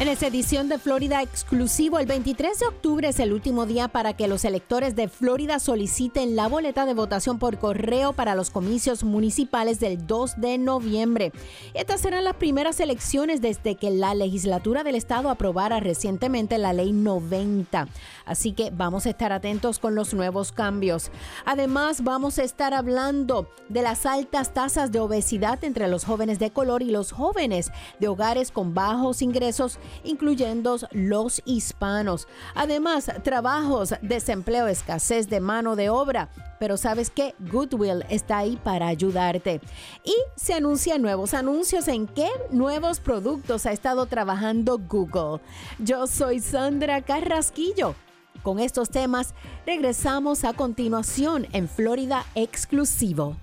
En esta edición de Florida exclusivo, el 23 de octubre es el último día para que los electores de Florida soliciten la boleta de votación por correo para los comicios municipales del 2 de noviembre. Estas serán las primeras elecciones desde que la legislatura del estado aprobara recientemente la ley 90. Así que vamos a estar atentos con los nuevos cambios. Además, vamos a estar hablando de las altas tasas de obesidad entre los jóvenes de color y los jóvenes de hogares con bajos ingresos incluyendo los hispanos. Además, trabajos, desempleo, escasez de mano de obra. Pero sabes que Goodwill está ahí para ayudarte. Y se anuncian nuevos anuncios en qué nuevos productos ha estado trabajando Google. Yo soy Sandra Carrasquillo. Con estos temas regresamos a continuación en Florida Exclusivo.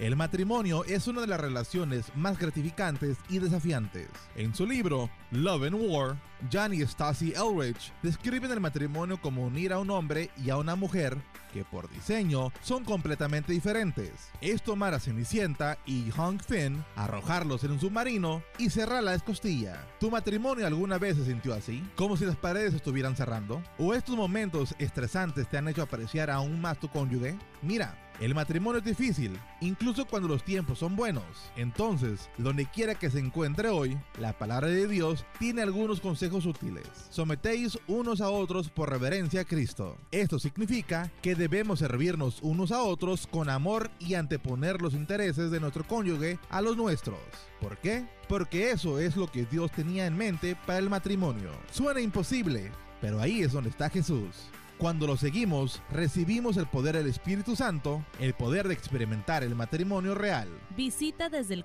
El matrimonio es una de las relaciones más gratificantes y desafiantes. En su libro, Love and War, Jan y Stacy Elrich describen el matrimonio como unir a un hombre y a una mujer que por diseño son completamente diferentes. Es tomar a Cenicienta y Hong Finn, arrojarlos en un submarino y cerrar la escostilla. ¿Tu matrimonio alguna vez se sintió así? ¿Como si las paredes estuvieran cerrando? ¿O estos momentos estresantes te han hecho apreciar aún más tu cónyuge? Mira, el matrimonio es difícil, incluso cuando los tiempos son buenos. Entonces, donde quiera que se encuentre hoy, la palabra de Dios tiene algunos consejos útiles. Sometéis unos a otros por reverencia a Cristo. Esto significa que debemos servirnos unos a otros con amor y anteponer los intereses de nuestro cónyuge a los nuestros. ¿Por qué? Porque eso es lo que Dios tenía en mente para el matrimonio. Suena imposible, pero ahí es donde está Jesús. Cuando lo seguimos, recibimos el poder del Espíritu Santo, el poder de experimentar el matrimonio real. Visita desde.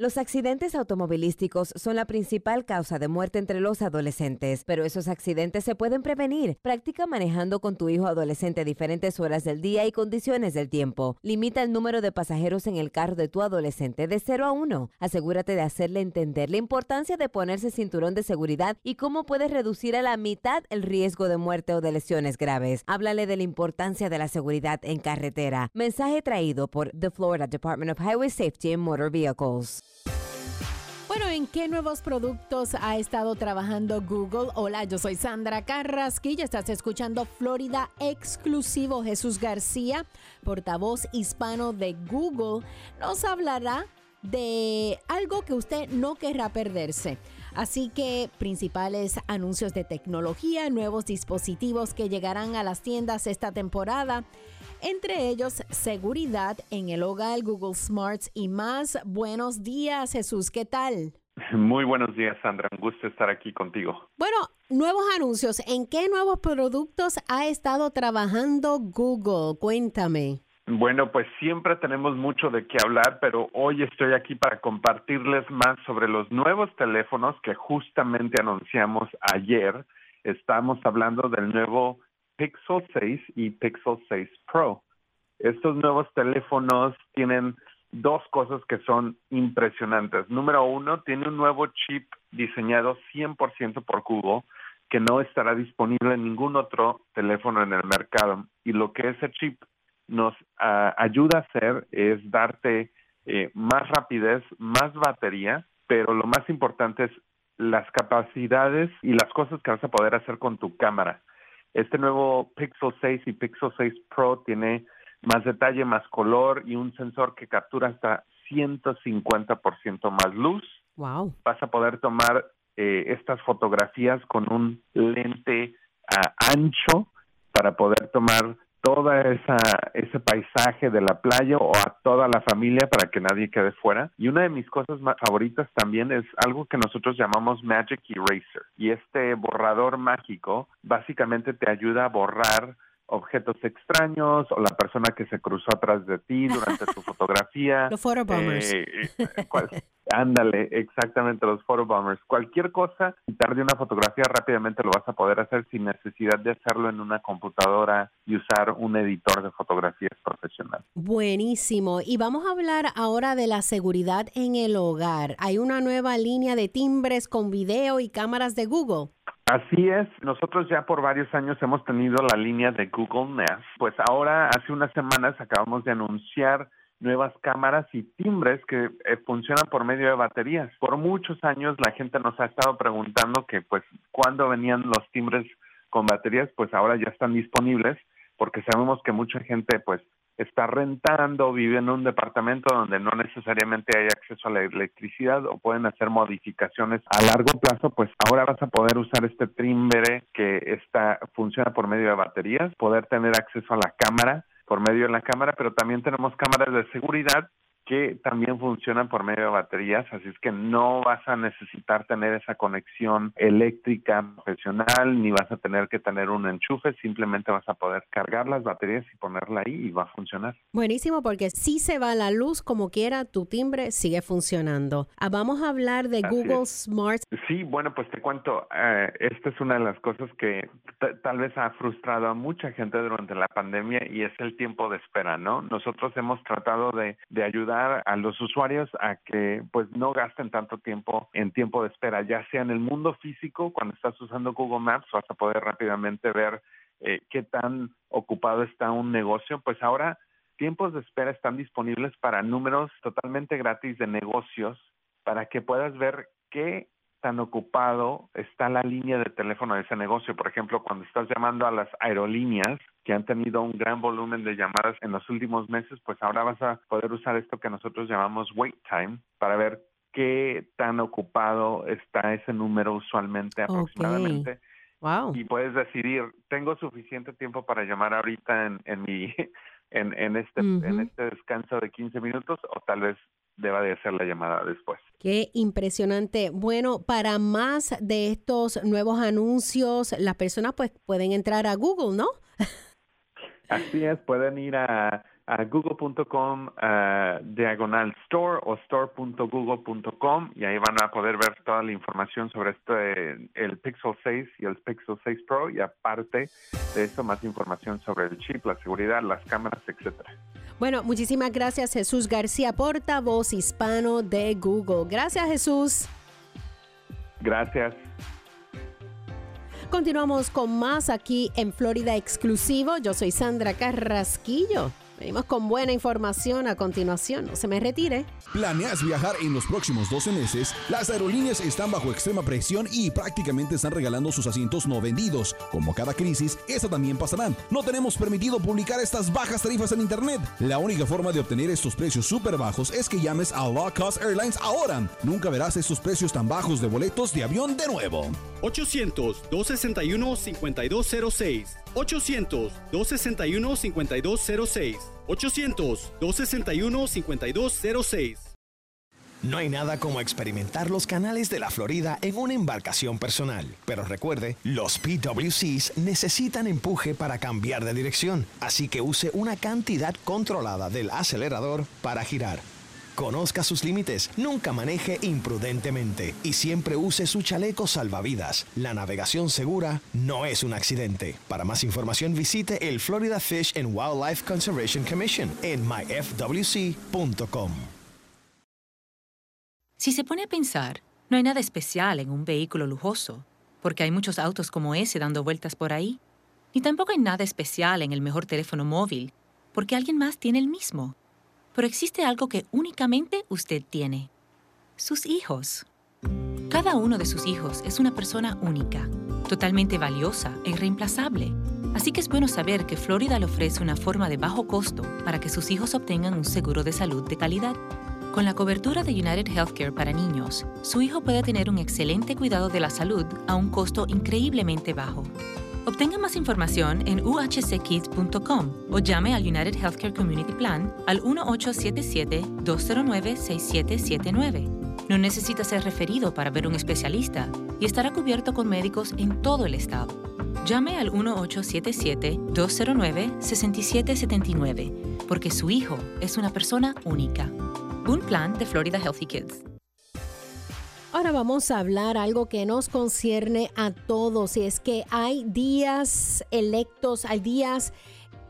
Los accidentes automovilísticos son la principal causa de muerte entre los adolescentes, pero esos accidentes se pueden prevenir. Practica manejando con tu hijo adolescente diferentes horas del día y condiciones del tiempo. Limita el número de pasajeros en el carro de tu adolescente de 0 a 1. Asegúrate de hacerle entender la importancia de ponerse cinturón de seguridad y cómo puedes reducir a la mitad el riesgo de muerte o de lesiones graves. Háblale de la importancia de la seguridad en carretera. Mensaje traído por the Florida Department of Highway Safety and Motor Vehicles. Bueno, ¿en qué nuevos productos ha estado trabajando Google? Hola, yo soy Sandra Carrasquilla, estás escuchando Florida Exclusivo. Jesús García, portavoz hispano de Google, nos hablará de algo que usted no querrá perderse. Así que principales anuncios de tecnología, nuevos dispositivos que llegarán a las tiendas esta temporada entre ellos seguridad en el hogar, Google Smarts y más. Buenos días, Jesús, ¿qué tal? Muy buenos días, Sandra. Un gusto estar aquí contigo. Bueno, nuevos anuncios. ¿En qué nuevos productos ha estado trabajando Google? Cuéntame. Bueno, pues siempre tenemos mucho de qué hablar, pero hoy estoy aquí para compartirles más sobre los nuevos teléfonos que justamente anunciamos ayer. Estamos hablando del nuevo Pixel 6 y Pixel 6 Pro. Estos nuevos teléfonos tienen dos cosas que son impresionantes. Número uno, tiene un nuevo chip diseñado 100% por Google que no estará disponible en ningún otro teléfono en el mercado. Y lo que ese chip nos ah, ayuda a hacer es darte eh, más rapidez, más batería, pero lo más importante es las capacidades y las cosas que vas a poder hacer con tu cámara. Este nuevo Pixel 6 y Pixel 6 Pro tiene más detalle, más color y un sensor que captura hasta 150% más luz. Wow. Vas a poder tomar eh, estas fotografías con un lente ah, ancho para poder tomar toda esa ese paisaje de la playa o a toda la familia para que nadie quede fuera. Y una de mis cosas más favoritas también es algo que nosotros llamamos Magic Eraser. Y este borrador mágico básicamente te ayuda a borrar objetos extraños o la persona que se cruzó atrás de ti durante tu fotografía. Los photobombers. Eh, eh, ándale, exactamente, los photobombers. Cualquier cosa, quitar de una fotografía rápidamente lo vas a poder hacer sin necesidad de hacerlo en una computadora y usar un editor de fotografías profesional. Buenísimo. Y vamos a hablar ahora de la seguridad en el hogar. Hay una nueva línea de timbres con video y cámaras de Google. Así es, nosotros ya por varios años hemos tenido la línea de Google Nest. Pues ahora, hace unas semanas, acabamos de anunciar nuevas cámaras y timbres que eh, funcionan por medio de baterías. Por muchos años la gente nos ha estado preguntando que pues cuándo venían los timbres con baterías, pues ahora ya están disponibles porque sabemos que mucha gente pues está rentando, vive en un departamento donde no necesariamente hay acceso a la electricidad o pueden hacer modificaciones a largo plazo, pues ahora vas a poder usar este timbre que está funciona por medio de baterías, poder tener acceso a la cámara por medio de la cámara, pero también tenemos cámaras de seguridad que también funcionan por medio de baterías, así es que no vas a necesitar tener esa conexión eléctrica profesional, ni vas a tener que tener un enchufe, simplemente vas a poder cargar las baterías y ponerla ahí y va a funcionar. Buenísimo, porque si se va la luz como quiera, tu timbre sigue funcionando. Ah, vamos a hablar de Así Google es. Smart. Sí, bueno, pues te cuento, eh, esta es una de las cosas que tal vez ha frustrado a mucha gente durante la pandemia y es el tiempo de espera, ¿no? Nosotros hemos tratado de, de ayudar a los usuarios a que pues no gasten tanto tiempo en tiempo de espera, ya sea en el mundo físico, cuando estás usando Google Maps vas a poder rápidamente ver eh, qué tan ocupado está un negocio, pues ahora tiempos de espera están disponibles para números totalmente gratis de negocios para que puedas ver qué tan ocupado está la línea de teléfono de ese negocio. Por ejemplo, cuando estás llamando a las aerolíneas que han tenido un gran volumen de llamadas en los últimos meses, pues ahora vas a poder usar esto que nosotros llamamos wait time para ver qué tan ocupado está ese número usualmente aproximadamente Wow. y puedes decidir, tengo suficiente tiempo para llamar ahorita en, en mi en, en este en este descanso de 15 minutos o tal vez deba de hacer la llamada después. Qué impresionante. Bueno, para más de estos nuevos anuncios, las personas pues pueden entrar a Google, ¿no? Así es, pueden ir a, a google.com uh, diagonal store o store.google.com y ahí van a poder ver toda la información sobre este el Pixel 6 y el Pixel 6 Pro y aparte de eso más información sobre el chip, la seguridad, las cámaras, etcétera. Bueno, muchísimas gracias Jesús García, portavoz hispano de Google. Gracias Jesús. Gracias. Continuamos con más aquí en Florida Exclusivo. Yo soy Sandra Carrasquillo. Venimos con buena información a continuación. No se me retire. ¿Planeas viajar en los próximos 12 meses? Las aerolíneas están bajo extrema presión y prácticamente están regalando sus asientos no vendidos. Como cada crisis, esta también pasará. No tenemos permitido publicar estas bajas tarifas en Internet. La única forma de obtener estos precios súper bajos es que llames a Low Cost Airlines ahora. Nunca verás estos precios tan bajos de boletos de avión de nuevo. 800-261-5206. 800-261-5206. 800-261-5206. No hay nada como experimentar los canales de la Florida en una embarcación personal. Pero recuerde, los PWCs necesitan empuje para cambiar de dirección, así que use una cantidad controlada del acelerador para girar. Conozca sus límites, nunca maneje imprudentemente y siempre use su chaleco salvavidas. La navegación segura no es un accidente. Para más información visite el Florida Fish and Wildlife Conservation Commission en myfwc.com. Si se pone a pensar, no hay nada especial en un vehículo lujoso, porque hay muchos autos como ese dando vueltas por ahí. Ni tampoco hay nada especial en el mejor teléfono móvil, porque alguien más tiene el mismo. Pero existe algo que únicamente usted tiene. Sus hijos. Cada uno de sus hijos es una persona única, totalmente valiosa e irreemplazable. Así que es bueno saber que Florida le ofrece una forma de bajo costo para que sus hijos obtengan un seguro de salud de calidad. Con la cobertura de United Healthcare para niños, su hijo puede tener un excelente cuidado de la salud a un costo increíblemente bajo. Obtenga más información en uhckids.com o llame al United Healthcare Community Plan al 1877-209-6779. No necesita ser referido para ver un especialista y estará cubierto con médicos en todo el estado. Llame al 1877-209-6779, porque su hijo es una persona única. Un plan de Florida Healthy Kids. Ahora vamos a hablar algo que nos concierne a todos y es que hay días electos, hay días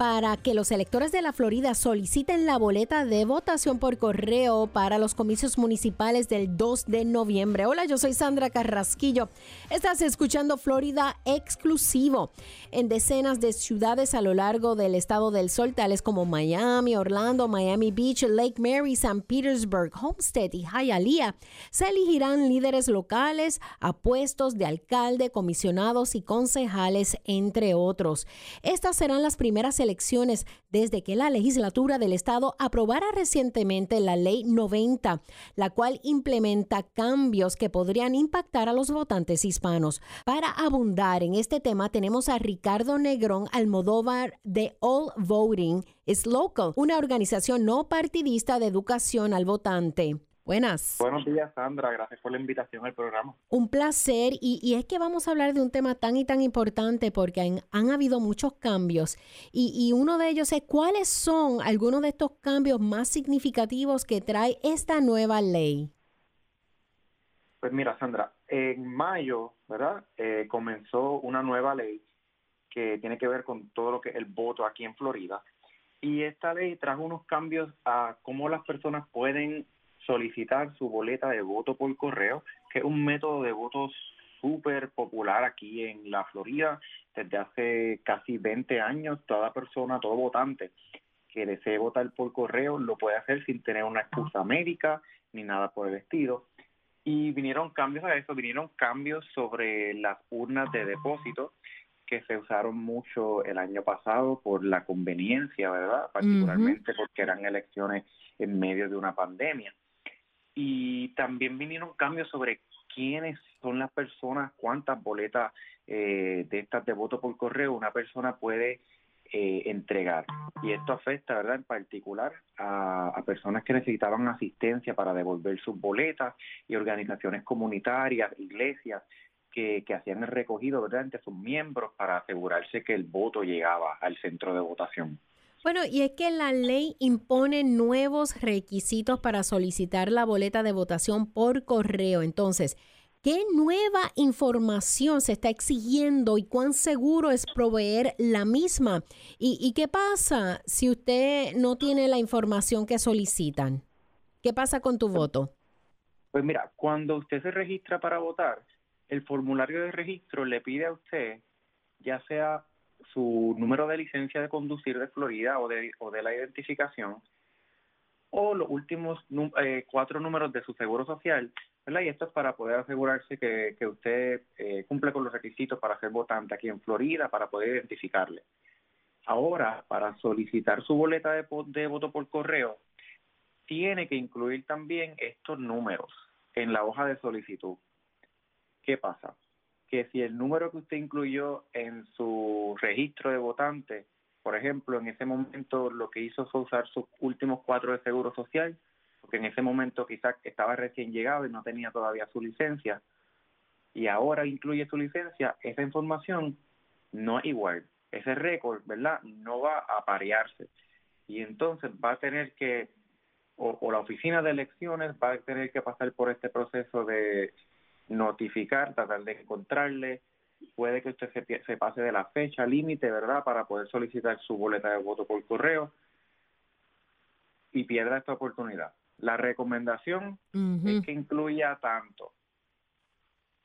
para que los electores de la Florida soliciten la boleta de votación por correo para los comicios municipales del 2 de noviembre. Hola, yo soy Sandra Carrasquillo. Estás escuchando Florida Exclusivo en decenas de ciudades a lo largo del estado del sol, tales como Miami, Orlando, Miami Beach, Lake Mary, St. Petersburg, Homestead y Hialeah. Se elegirán líderes locales a puestos de alcalde, comisionados y concejales, entre otros. Estas serán las primeras elecciones elecciones desde que la legislatura del estado aprobara recientemente la ley 90, la cual implementa cambios que podrían impactar a los votantes hispanos. Para abundar en este tema tenemos a Ricardo Negrón Almodóvar de All Voting is Local, una organización no partidista de educación al votante. Buenas. Buenos días, Sandra. Gracias por la invitación al programa. Un placer. Y, es que vamos a hablar de un tema tan y tan importante porque han, habido muchos cambios. Y, y, uno de ellos es cuáles son algunos de estos cambios más significativos que trae esta nueva ley. Pues mira, Sandra, en mayo, ¿verdad? Eh, comenzó una nueva ley que tiene que ver con todo lo que es el voto aquí en Florida. Y esta ley trajo unos cambios a cómo las personas pueden solicitar su boleta de voto por correo, que es un método de voto súper popular aquí en la Florida desde hace casi 20 años. Toda persona, todo votante que desee votar por correo lo puede hacer sin tener una excusa médica ni nada por el estilo. Y vinieron cambios a eso, vinieron cambios sobre las urnas de depósito que se usaron mucho el año pasado por la conveniencia, ¿verdad? Particularmente porque eran elecciones en medio de una pandemia y también vinieron cambios sobre quiénes son las personas, cuántas boletas eh, de estas de voto por correo una persona puede eh, entregar. Y esto afecta, ¿verdad?, en particular a, personas que necesitaban asistencia para devolver sus boletas y organizaciones comunitarias, iglesias que, que hacían el recogido, ¿verdad?, entre sus miembros para asegurarse que el voto llegaba al centro de votación. Bueno, y es que la ley impone nuevos requisitos para solicitar la boleta de votación por correo. Entonces, ¿qué nueva información se está exigiendo y cuán seguro es proveer la misma? ¿Y, qué pasa si usted no tiene la información que solicitan? ¿Qué pasa con tu voto? Pues mira, cuando usted se registra para votar, el formulario de registro le pide a usted, ya sea su número de licencia de conducir de Florida o de, o de la identificación o los últimos eh, cuatro números de su seguro social, ¿verdad? Y esto es para poder asegurarse que, que usted eh, cumple con los requisitos para ser votante aquí en Florida, para poder identificarle. Ahora, para solicitar su boleta de, de voto por correo, tiene que incluir también estos números en la hoja de solicitud. ¿Qué pasa? Que si el número que usted incluyó en su registro de votante, por ejemplo, en ese momento lo que hizo fue usar sus últimos cuatro de seguro social, porque en ese momento quizás estaba recién llegado y no tenía todavía su licencia, y ahora incluye su licencia, esa información no es igual. Ese récord, ¿verdad? No va a parearse. Y entonces va a tener que, o, o la oficina de elecciones va a tener que pasar por este proceso de notificar, tratar de encontrarle. Puede que usted se, se pase de la fecha límite, ¿verdad?, para poder solicitar su boleta de voto por correo y pierda esta oportunidad. La recomendación es que incluya tanto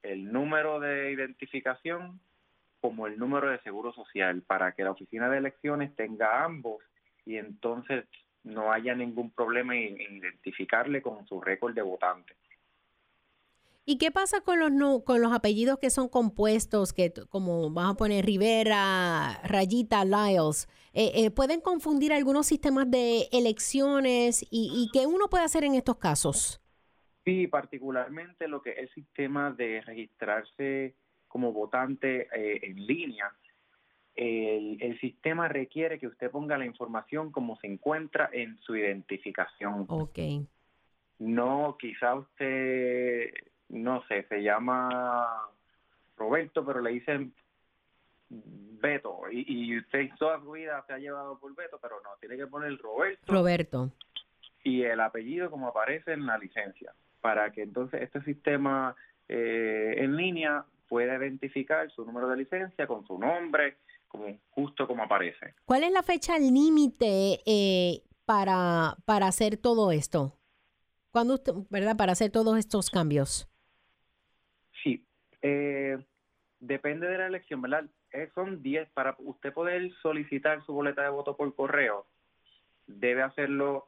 el número de identificación como el número de seguro social para que la oficina de elecciones tenga ambos y entonces no haya ningún problema en identificarle con su récord de votante. ¿Y qué pasa con los con los apellidos que son compuestos, que como vamos a poner Rivera, Rayita, Lyles? Eh, eh, ¿Pueden confundir algunos sistemas de elecciones y, qué uno puede hacer en estos casos? Sí, particularmente lo que es el sistema de registrarse como votante eh, en línea. El, el, sistema requiere que usted ponga la información como se encuentra en su identificación. Ok. No, quizá usted no sé, se llama Roberto, pero le dicen Beto y, y usted toda su vida se ha llevado por Beto, pero no, tiene que poner Roberto. Roberto. Y el apellido como aparece en la licencia, para que entonces este sistema eh, en línea pueda identificar su número de licencia con su nombre, como justo como aparece. ¿Cuál es la fecha límite eh, para, para hacer todo esto? ¿Cuándo usted, verdad, para hacer todos estos cambios? Eh, depende de la elección, ¿verdad? Eh, son 10, para usted poder solicitar su boleta de voto por correo, debe hacerlo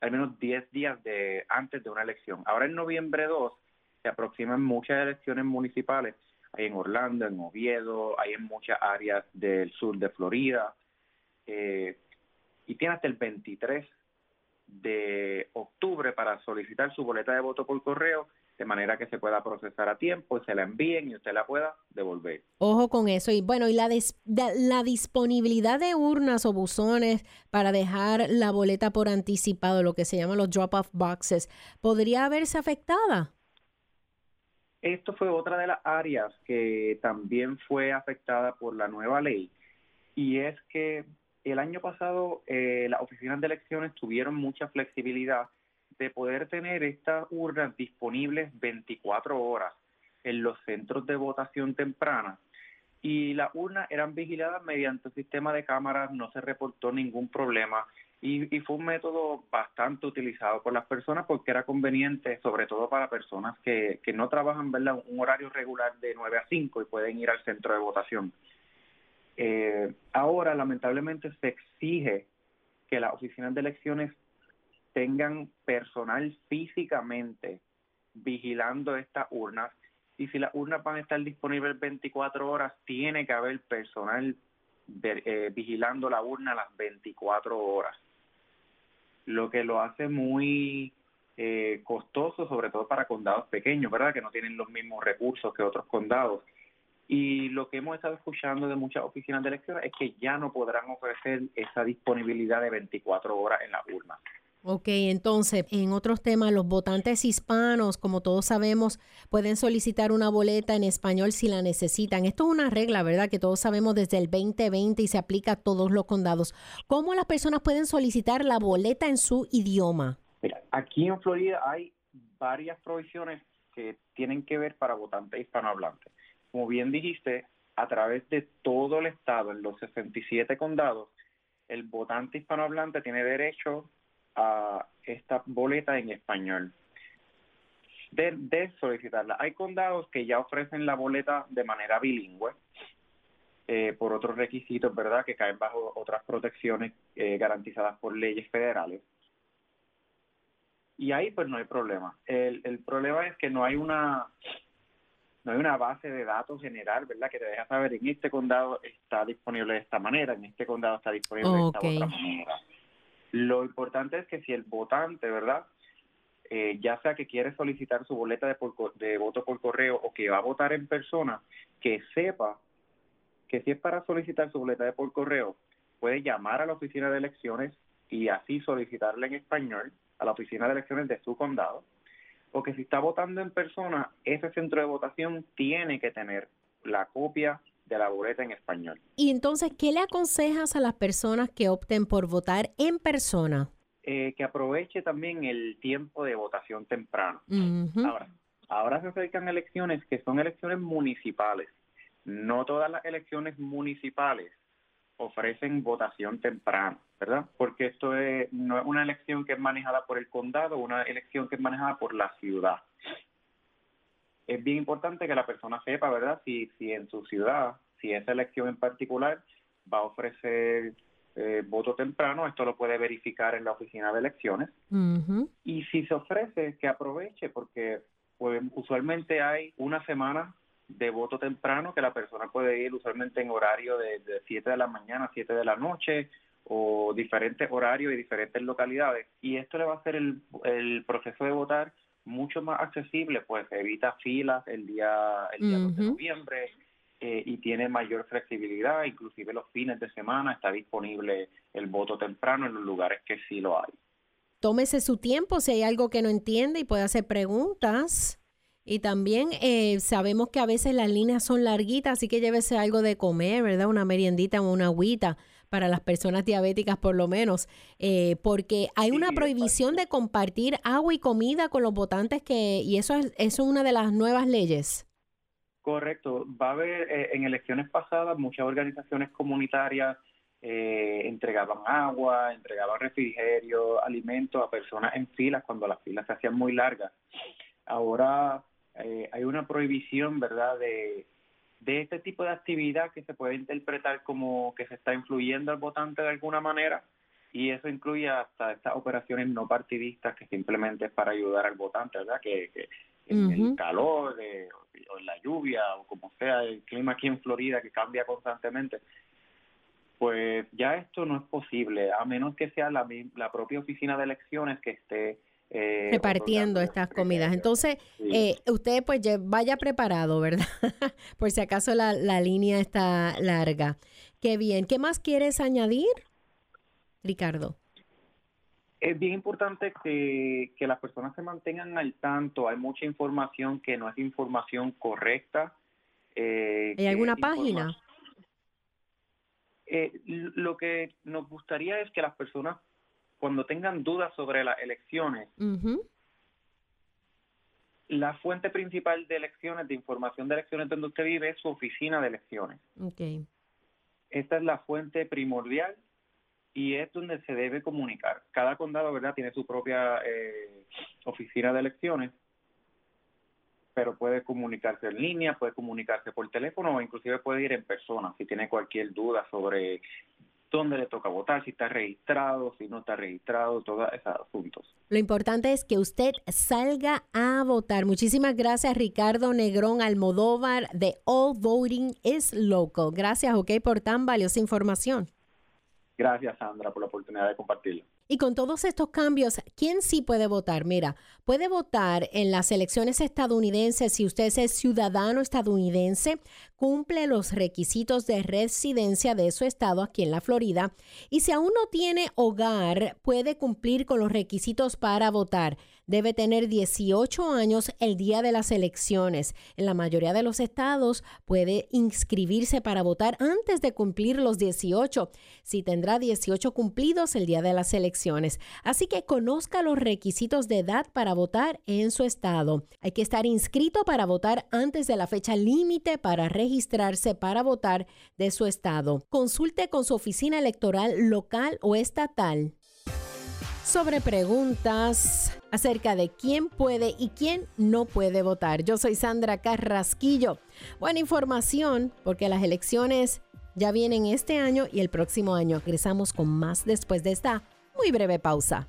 al menos 10 días de antes de una elección. Ahora en noviembre 2 se aproximan muchas elecciones municipales, hay en Orlando, en Oviedo, hay en muchas áreas del sur de Florida, eh, y tiene hasta el 23 de octubre para solicitar su boleta de voto por correo de manera que se pueda procesar a tiempo, se la envíen y usted la pueda devolver. Ojo con eso. Y bueno, y la, la disponibilidad de urnas o buzones para dejar la boleta por anticipado, lo que se llama los drop-off boxes, ¿podría verse afectada? Esto fue otra de las áreas que también fue afectada por la nueva ley y es que el año pasado eh, las oficinas de elecciones tuvieron mucha flexibilidad de poder tener estas urnas disponibles 24 horas en los centros de votación temprana y las urnas eran vigiladas mediante un sistema de cámaras, no se reportó ningún problema y, fue un método bastante utilizado por las personas porque era conveniente, sobre todo para personas que, que no trabajan ¿verdad? un horario regular de 9 a 5 y pueden ir al centro de votación. Eh, ahora, lamentablemente, se exige que las oficinas de elecciones tengan personal físicamente vigilando estas urnas y si las urnas van a estar disponibles 24 horas, tiene que haber personal eh, vigilando la urna las 24 horas, lo que lo hace muy eh, costoso, sobre todo para condados pequeños, ¿verdad? Que no tienen los mismos recursos que otros condados. Y lo que hemos estado escuchando de muchas oficinas de elecciones es que ya no podrán ofrecer esa disponibilidad de 24 horas en las urnas. Ok, entonces, en otros temas, los votantes hispanos, como todos sabemos, pueden solicitar una boleta en español si la necesitan. Esto es una regla, ¿verdad? Que todos sabemos desde el 2020 y se aplica a todos los condados. ¿Cómo las personas pueden solicitar la boleta en su idioma? Mira, aquí en Florida hay varias provisiones que tienen que ver para votantes hispanohablantes. Como bien dijiste, a través de todo el estado, en los 67 condados, el votante hispanohablante tiene derecho a esta boleta en español. De, solicitarla. Hay condados que ya ofrecen la boleta de manera bilingüe eh, por otros requisitos, ¿verdad? Que caen bajo otras protecciones eh, garantizadas por leyes federales. Y ahí pues no hay problema. El, el problema es que no hay una no hay una base de datos general, ¿verdad? Que te deja saber en este condado está disponible de esta manera, en este condado está disponible de esta otra manera. Lo importante es que si el votante, ¿verdad? Eh, ya sea que quiere solicitar su boleta de, de voto por correo o que va a votar en persona, que sepa que si es para solicitar su boleta de por correo, puede llamar a la oficina de elecciones y así solicitarla en español a la oficina de elecciones de su condado, o que si está votando en persona, ese centro de votación tiene que tener la copia de la boleta en español. Y entonces, ¿qué le aconsejas a las personas que opten por votar en persona? Eh, que aproveche también el tiempo de votación temprano. Ahora, ahora se acercan elecciones que son elecciones municipales. No todas las elecciones municipales ofrecen votación temprana, ¿verdad? Porque esto es, no es una elección que es manejada por el condado, una elección que es manejada por la ciudad es bien importante que la persona sepa, ¿verdad? Si, si en su ciudad, si esa elección en particular va a ofrecer eh, voto temprano, esto lo puede verificar en la oficina de elecciones. Y si se ofrece, que aproveche, porque pues, usualmente hay una semana de voto temprano que la persona puede ir usualmente en horario de, de 7 de la mañana a 7 de la noche o diferentes horarios y diferentes localidades. Y esto le va a hacer el, el proceso de votar mucho más accesible, pues evita filas el día, el día de noviembre eh, y tiene mayor flexibilidad, inclusive los fines de semana está disponible el voto temprano en los lugares que sí lo hay. Tómese su tiempo si hay algo que no entiende y puede hacer preguntas. Y también eh, sabemos que a veces las líneas son larguitas, así que llévese algo de comer, ¿verdad? Una meriendita o una agüita para las personas diabéticas por lo menos, eh, porque hay una prohibición de compartir agua y comida con los votantes que, y eso es, eso es una de las nuevas leyes. Correcto. Va a haber, eh, en elecciones pasadas, muchas organizaciones comunitarias eh, entregaban agua, entregaban refrigerio, alimentos a personas en filas cuando las filas se hacían muy largas. Ahora eh, hay una prohibición, ¿verdad?, de, de este tipo de actividad que se puede interpretar como que se está influyendo al votante de alguna manera y eso incluye hasta estas operaciones no partidistas que simplemente es para ayudar al votante, ¿verdad? Que, en el calor o en la lluvia o como sea el clima aquí en Florida que cambia constantemente, pues ya esto no es posible, a menos que sea la, la propia oficina de elecciones que esté eh, repartiendo estas comidas. Entonces, eh, usted pues vaya preparado, ¿verdad? Por si acaso la, la, línea está larga. Qué bien. ¿Qué más quieres añadir, Ricardo? Es bien importante que, que las personas se mantengan al tanto. Hay mucha información que no es información correcta. Eh, ¿Hay alguna página? Eh, lo que nos gustaría es que las personas cuando tengan dudas sobre las elecciones, la fuente principal de elecciones, de información de elecciones donde usted vive, es su oficina de elecciones. Okay. Esta es la fuente primordial y es donde se debe comunicar. Cada condado, ¿verdad?, tiene su propia eh, oficina de elecciones, pero puede comunicarse en línea, puede comunicarse por teléfono o inclusive puede ir en persona si tiene cualquier duda sobre dónde le toca votar, si está registrado, si no está registrado, todos esos asuntos. Lo importante es que usted salga a votar. Muchísimas gracias Ricardo Negrón Almodóvar de All Voting is Local. Gracias, ok, por tan valiosa información. Gracias, Sandra, por la oportunidad de compartirlo. Y con todos estos cambios, ¿quién sí puede votar? Mira, puede votar en las elecciones estadounidenses si usted es ciudadano estadounidense, cumple los requisitos de residencia de su estado aquí en la Florida y si aún no tiene hogar, puede cumplir con los requisitos para votar debe tener 18 años el día de las elecciones. En la mayoría de los estados puede inscribirse para votar antes de cumplir los 18, si tendrá 18 cumplidos el día de las elecciones. Así que conozca los requisitos de edad para votar en su estado. Hay que estar inscrito para votar antes de la fecha límite para registrarse para votar de su estado. Consulte con su oficina electoral local o estatal sobre preguntas acerca de quién puede y quién no puede votar. Yo soy Sandra Carrasquillo. Buena información porque las elecciones ya vienen este año y el próximo año. Regresamos con más después de esta muy breve pausa.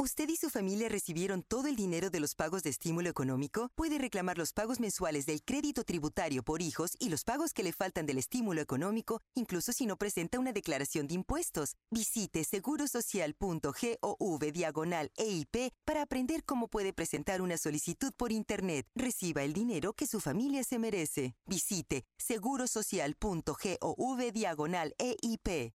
¿Usted y su familia recibieron todo el dinero de los pagos de estímulo económico? Puede reclamar los pagos mensuales del crédito tributario por hijos y los pagos que le faltan del estímulo económico, incluso si no presenta una declaración de impuestos. Visite segurosocial.gov diagonal EIP para aprender cómo puede presentar una solicitud por Internet. Reciba el dinero que su familia se merece. Visite segurosocial.gov diagonal EIP.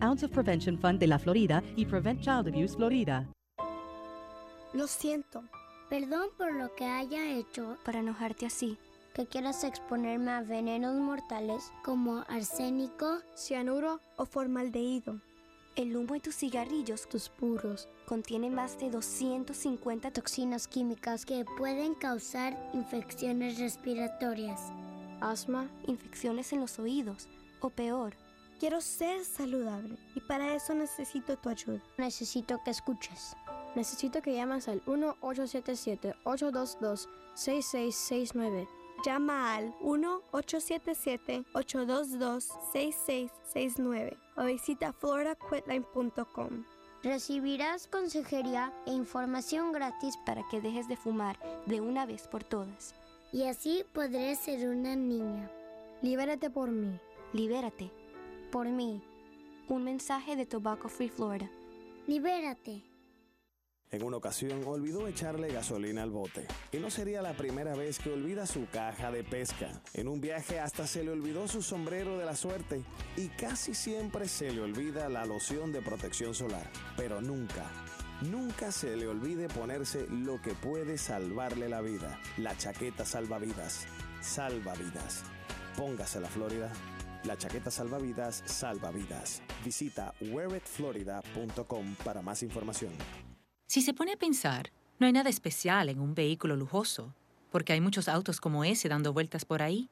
Ounce of Prevention Fund de la Florida y Prevent Child Abuse Florida. Lo siento. Perdón por lo que haya hecho para enojarte así. Que quieras exponerme a venenos mortales como arsénico, cianuro o formaldehído. El humo de tus cigarrillos, tus puros, contienen más de 250 toxinas químicas que pueden causar infecciones respiratorias, asma, infecciones en los oídos o peor. Quiero ser saludable y para eso necesito tu ayuda. Necesito que escuches. Necesito que llames al 1-877-822-6669. Llama al 1-877-822-6669 o visita floridaquitline.com. Recibirás consejería e información gratis para que dejes de fumar de una vez por todas. Y así podré ser una niña. Libérate por mí. Libérate. Por mí. Un mensaje de Tobacco Free Florida. Libérate. En una ocasión olvidó echarle gasolina al bote. Y no sería la primera vez que olvida su caja de pesca. En un viaje hasta se le olvidó su sombrero de la suerte. Y casi siempre se le olvida la loción de protección solar. Pero nunca, nunca se le olvide ponerse lo que puede salvarle la vida. La chaqueta salvavidas. Salvavidas. Póngase la Florida. La chaqueta salvavidas salva vidas. Visita wearitflorida.com para más información. Si se pone a pensar, no hay nada especial en un vehículo lujoso, porque hay muchos autos como ese dando vueltas por ahí.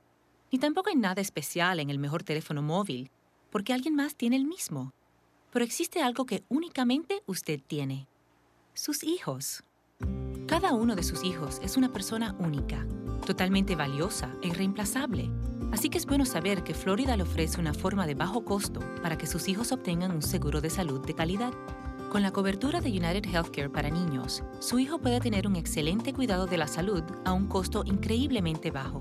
Ni tampoco hay nada especial en el mejor teléfono móvil, porque alguien más tiene el mismo. Pero existe algo que únicamente usted tiene. Sus hijos. Cada uno de sus hijos es una persona única, totalmente valiosa e irreemplazable. Así que es bueno saber que Florida le ofrece una forma de bajo costo para que sus hijos obtengan un seguro de salud de calidad. Con la cobertura de United Healthcare para niños, su hijo puede tener un excelente cuidado de la salud a un costo increíblemente bajo.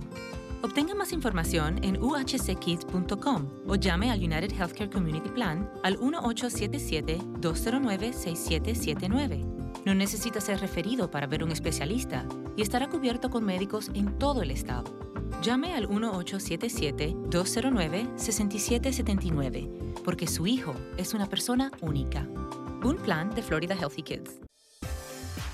Obtenga más información en uhckids.com o llame al United Healthcare Community Plan al 1877-209-6779. No necesita ser referido para ver un especialista y estará cubierto con médicos en todo el estado. Llame al 1877-209-6779 porque su hijo es una persona única. Un plan de Florida Healthy Kids.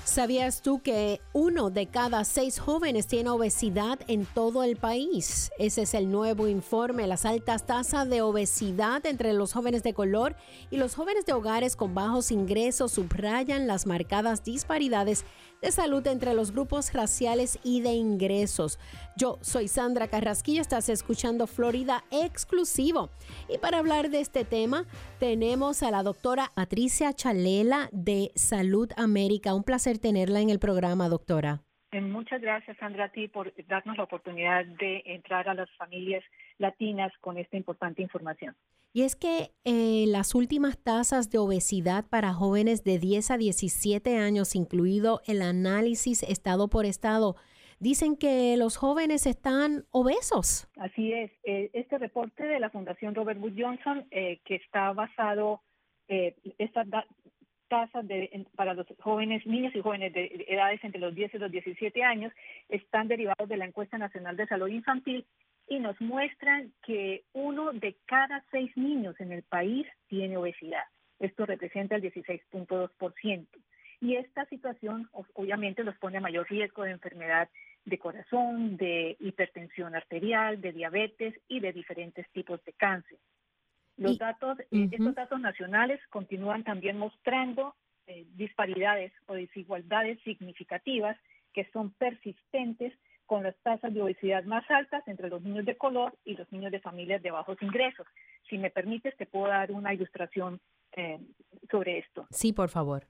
¿Sabías tú que uno de cada seis jóvenes tiene obesidad en todo el país? Ese es el nuevo informe. Las altas tasas de obesidad entre los jóvenes de color y los jóvenes de hogares con bajos ingresos subrayan las marcadas disparidades de salud entre los grupos raciales y de ingresos. Yo soy Sandra Carrasquilla, estás escuchando Florida Exclusivo. Y para hablar de este tema, tenemos a la doctora Patricia Chalela de Salud América. Un placer tenerla en el programa, doctora. Eh, Muchas gracias, Sandra, a ti por darnos la oportunidad de entrar a las familias latinas con esta importante información. Y es que eh, las últimas tasas de obesidad para jóvenes de 10 a 17 años, incluido el análisis estado por estado, dicen que los jóvenes están obesos. Así es. Eh, Este reporte de la Fundación Robert Wood Johnson, eh, que está basado, eh, estas tasas de, para los jóvenes, niños y jóvenes de de edades entre los 10 y los 17 años, están derivados de la Encuesta Nacional de Salud Infantil y nos muestran que uno de cada seis niños en el país tiene obesidad. Esto representa el 16.2%. Y esta situación obviamente los pone a mayor riesgo de enfermedad de corazón, de hipertensión arterial, de diabetes y de diferentes tipos de cáncer. Los datos, eh, estos datos nacionales continúan también mostrando eh, disparidades o desigualdades significativas que son persistentes con las tasas de obesidad más altas entre los niños de color y los niños de familias de bajos ingresos. Si me permites, te puedo dar una ilustración eh, sobre esto. Sí, por favor.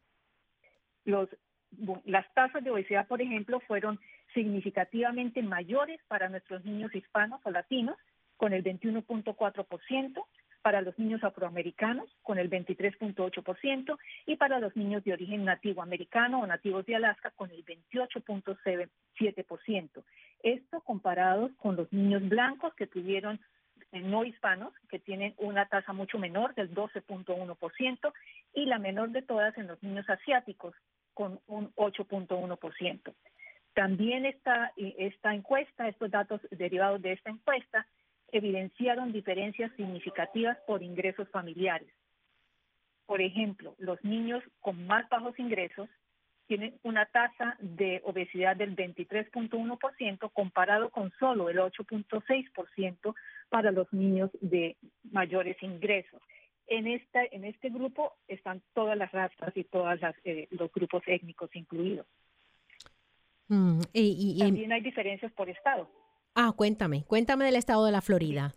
Los, las tasas de obesidad, por ejemplo, fueron significativamente mayores para nuestros niños hispanos o latinos, con el 21.4%, para los niños afroamericanos, con el 23.8%, y para los niños de origen nativo americano o nativos de Alaska, con el 28.7%. Esto comparados con los niños blancos que tuvieron eh, no hispanos, que tienen una tasa mucho menor del 12.1%, y la menor de todas en los niños asiáticos, con un 8.1%. También esta, esta encuesta, estos datos derivados de esta encuesta, evidenciaron diferencias significativas por ingresos familiares. Por ejemplo, los niños con más bajos ingresos tienen una tasa de obesidad del 23.1% comparado con solo el 8.6% para los niños de mayores ingresos. En, esta, en este grupo están todas las razas y todos eh, los grupos étnicos incluidos. Mm, y, También hay diferencias por estado. Ah, cuéntame, cuéntame del estado de la Florida.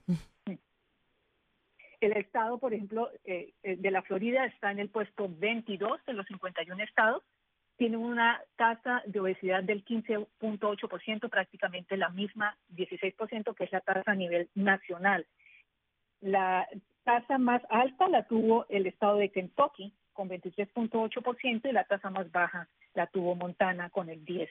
El estado, por ejemplo, eh, eh, de la Florida está en el puesto 22 de los 51 estados. Tiene una tasa de obesidad del 15.8%, prácticamente la misma 16%, que es la tasa a nivel nacional. La tasa más alta la tuvo el estado de Kentucky con 23.8% y la tasa más baja la tuvo Montana con el 10%.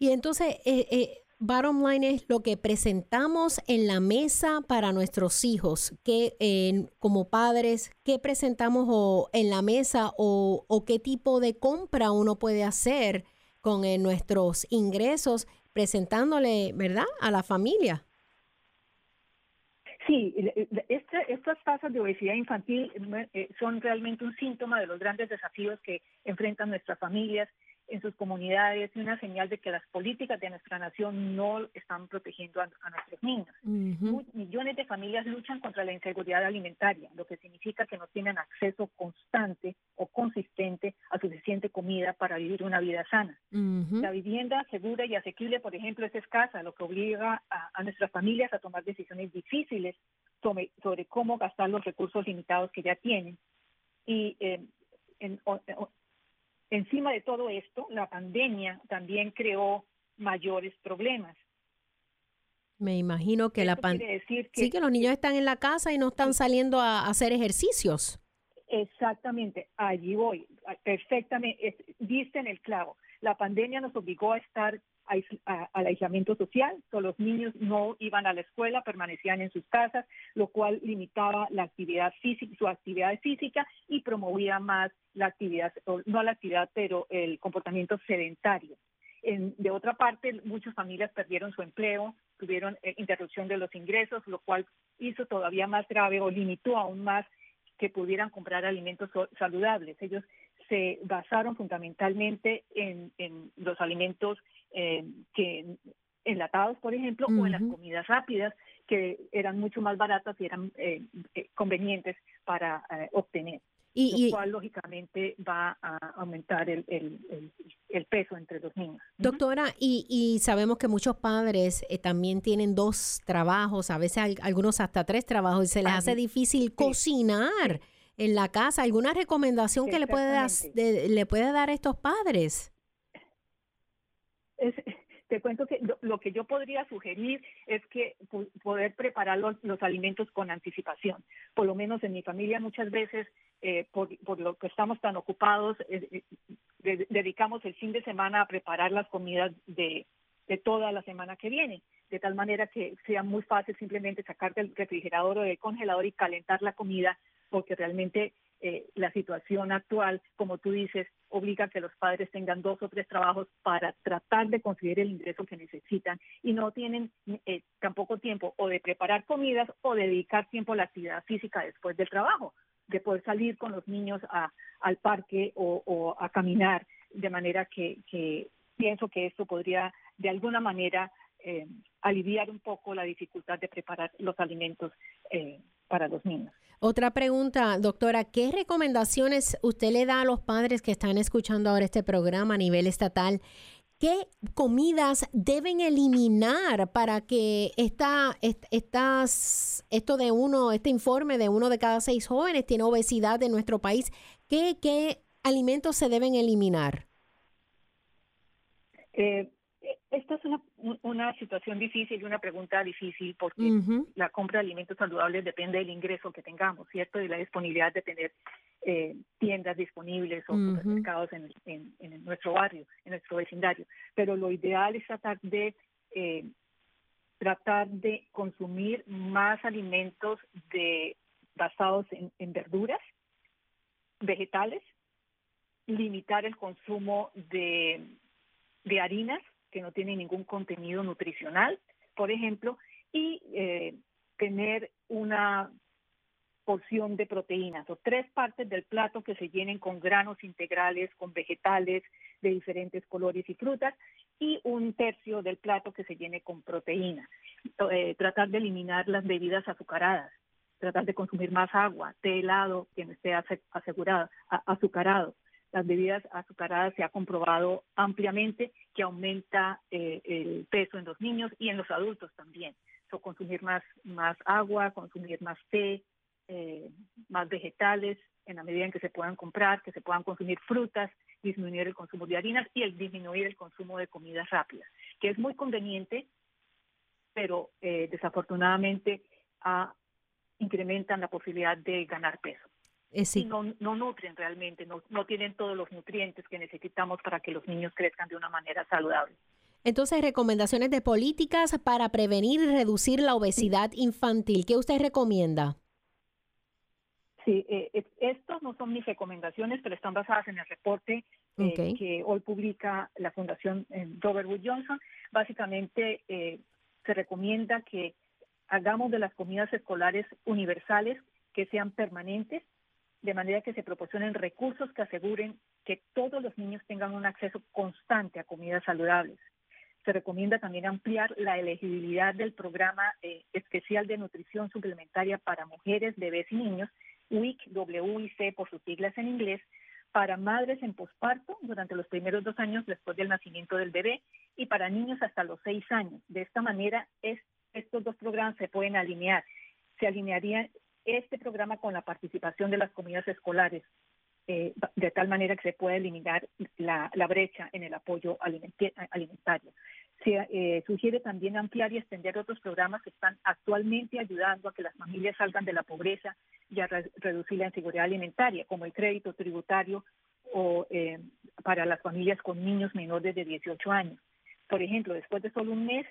Y entonces, eh, eh, bottom line es lo que presentamos en la mesa para nuestros hijos, que como padres, ¿qué presentamos o, en la mesa o, o, qué tipo de compra uno puede hacer con eh, nuestros ingresos presentándole, ¿verdad?, a la familia. Sí, estas tasas de obesidad infantil eh, son realmente un síntoma de los grandes desafíos que enfrentan nuestras familias en sus comunidades y una señal de que las políticas de nuestra nación no están protegiendo a, nuestros niños. Millones de familias luchan contra la inseguridad alimentaria, lo que significa que no tienen acceso constante o consistente a suficiente comida para vivir una vida sana. La vivienda segura y asequible, por ejemplo, es escasa, lo que obliga a, nuestras familias a tomar decisiones difíciles sobre, sobre, cómo gastar los recursos limitados que ya tienen. Y eh, en, Encima de todo esto, la pandemia también creó mayores problemas. Me imagino que la pandemia... Sí, que los niños están en la casa y no están saliendo a, hacer ejercicios. Exactamente, allí voy, perfectamente, viste en el clavo. La pandemia nos obligó a estar al aislamiento social, los niños no iban a la escuela, permanecían en sus casas, lo cual limitaba la actividad física, su actividad física y promovía más la actividad, no la actividad, pero el comportamiento sedentario. de otra parte, muchas familias perdieron su empleo, tuvieron eh, interrupción de los ingresos, lo cual hizo todavía más grave o limitó aún más que pudieran comprar alimentos saludables. Ellos se basaron fundamentalmente en, los alimentos eh, que enlatados, por ejemplo, o en las comidas rápidas, que eran mucho más baratas y eran eh, eh, convenientes para obtener. Y, lo cual lógicamente va a aumentar el, peso entre los niños. Doctora, y, sabemos que muchos padres también tienen dos trabajos, a veces algunos hasta tres trabajos, y se les hace difícil cocinar en la casa. ¿Alguna recomendación que le puede, dar, le puede dar a estos padres? te cuento que lo, que yo podría sugerir es que poder preparar los, alimentos con anticipación. Por lo menos en mi familia muchas veces, eh, por, lo que estamos tan ocupados, eh, eh, dedicamos el fin de semana a preparar las comidas de, de toda la semana que viene, de tal manera que sea muy fácil simplemente sacar del refrigerador o del congelador y calentar la comida porque realmente eh, la situación actual, como tú dices, obliga a que los padres tengan dos o tres trabajos para tratar de conseguir el ingreso que necesitan y no tienen eh, tampoco tiempo o de preparar comidas o dedicar tiempo a la actividad física después del trabajo, de poder salir con los niños a, al parque o, a caminar, de manera que, pienso que esto podría de alguna manera eh, aliviar un poco la dificultad de preparar los alimentos para los niños. Otra pregunta, doctora, ¿qué recomendaciones usted le da a los padres que están escuchando ahora este programa a nivel estatal? ¿Qué comidas deben eliminar para que esta, estas, esto de uno, este informe de uno de cada seis jóvenes tiene obesidad en nuestro país? ¿Qué, qué alimentos se deben eliminar? Eh, esta es una, una situación difícil y una pregunta difícil porque la compra de alimentos saludables depende del ingreso que tengamos, ¿cierto? Y la disponibilidad de tener eh, tiendas disponibles o mercados en, en, nuestro barrio, en nuestro vecindario. Pero lo ideal es tratar de eh, tratar de consumir más alimentos de basados en, en verduras, vegetales, limitar el consumo de, de harinas que no tiene ningún contenido nutricional, por ejemplo, y eh, tener una porción de proteínas o tres partes del plato que se llenen con granos integrales, con vegetales de diferentes colores y frutas y un tercio del plato que se llene con proteínas. Eh, tratar de eliminar las bebidas azucaradas. tratar de consumir más agua, té helado que no esté asegurado, azucarado. Las bebidas azucaradas se ha comprobado ampliamente que aumenta eh, el peso en los niños y en los adultos también. So, consumir más, más agua, consumir más té, eh, más vegetales en la medida en que se puedan comprar, que se puedan consumir frutas, disminuir el consumo de harinas y el disminuir el consumo de comidas rápidas, que es muy conveniente, pero eh, desafortunadamente ah, incrementan la posibilidad de ganar peso. Eh, y no, no nutren realmente, no, no tienen todos los nutrientes que necesitamos para que los niños crezcan de una manera saludable. Entonces, recomendaciones de políticas para prevenir y reducir la obesidad infantil. ¿Qué usted recomienda? Sí, eh, estos no son mis recomendaciones, pero están basadas en el reporte eh, que hoy publica la Fundación eh, Robert Wood Johnson. Básicamente, eh, se recomienda que hagamos de las comidas escolares universales que sean permanentes, de manera que se proporcionen recursos que aseguren que todos los niños tengan un acceso constante a comidas saludables. Se recomienda también ampliar la elegibilidad del programa especial de nutrición suplementaria para mujeres, bebés y niños WIC, WIC por sus siglas en inglés, para madres en posparto durante los primeros dos años después del nacimiento del bebé y para niños hasta los seis años. De esta manera, estos dos programas se pueden alinear. Se alinearía este programa con la participación de las comidas escolares, eh, de tal manera que se pueda eliminar la, la brecha en el apoyo alimentario. Se eh, sugiere también ampliar y extender otros programas que están actualmente ayudando a que las familias salgan de la pobreza y a reducir la inseguridad alimentaria, como el crédito tributario o eh, para las familias con niños menores de 18 años. Por ejemplo, después de solo un mes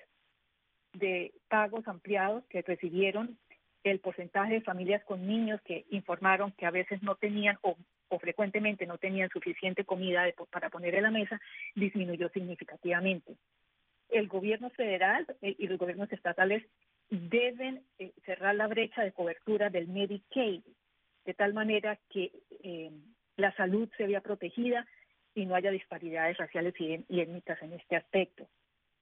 de pagos ampliados que recibieron, el porcentaje de familias con niños que informaron que a veces no tenían o, frecuentemente no tenían suficiente comida para poner en la mesa disminuyó significativamente el gobierno federal eh, y los gobiernos estatales deben eh, cerrar la brecha de cobertura del Medicaid, de tal manera que eh, la salud se vea protegida y no haya disparidades raciales y, y étnicas en este aspecto.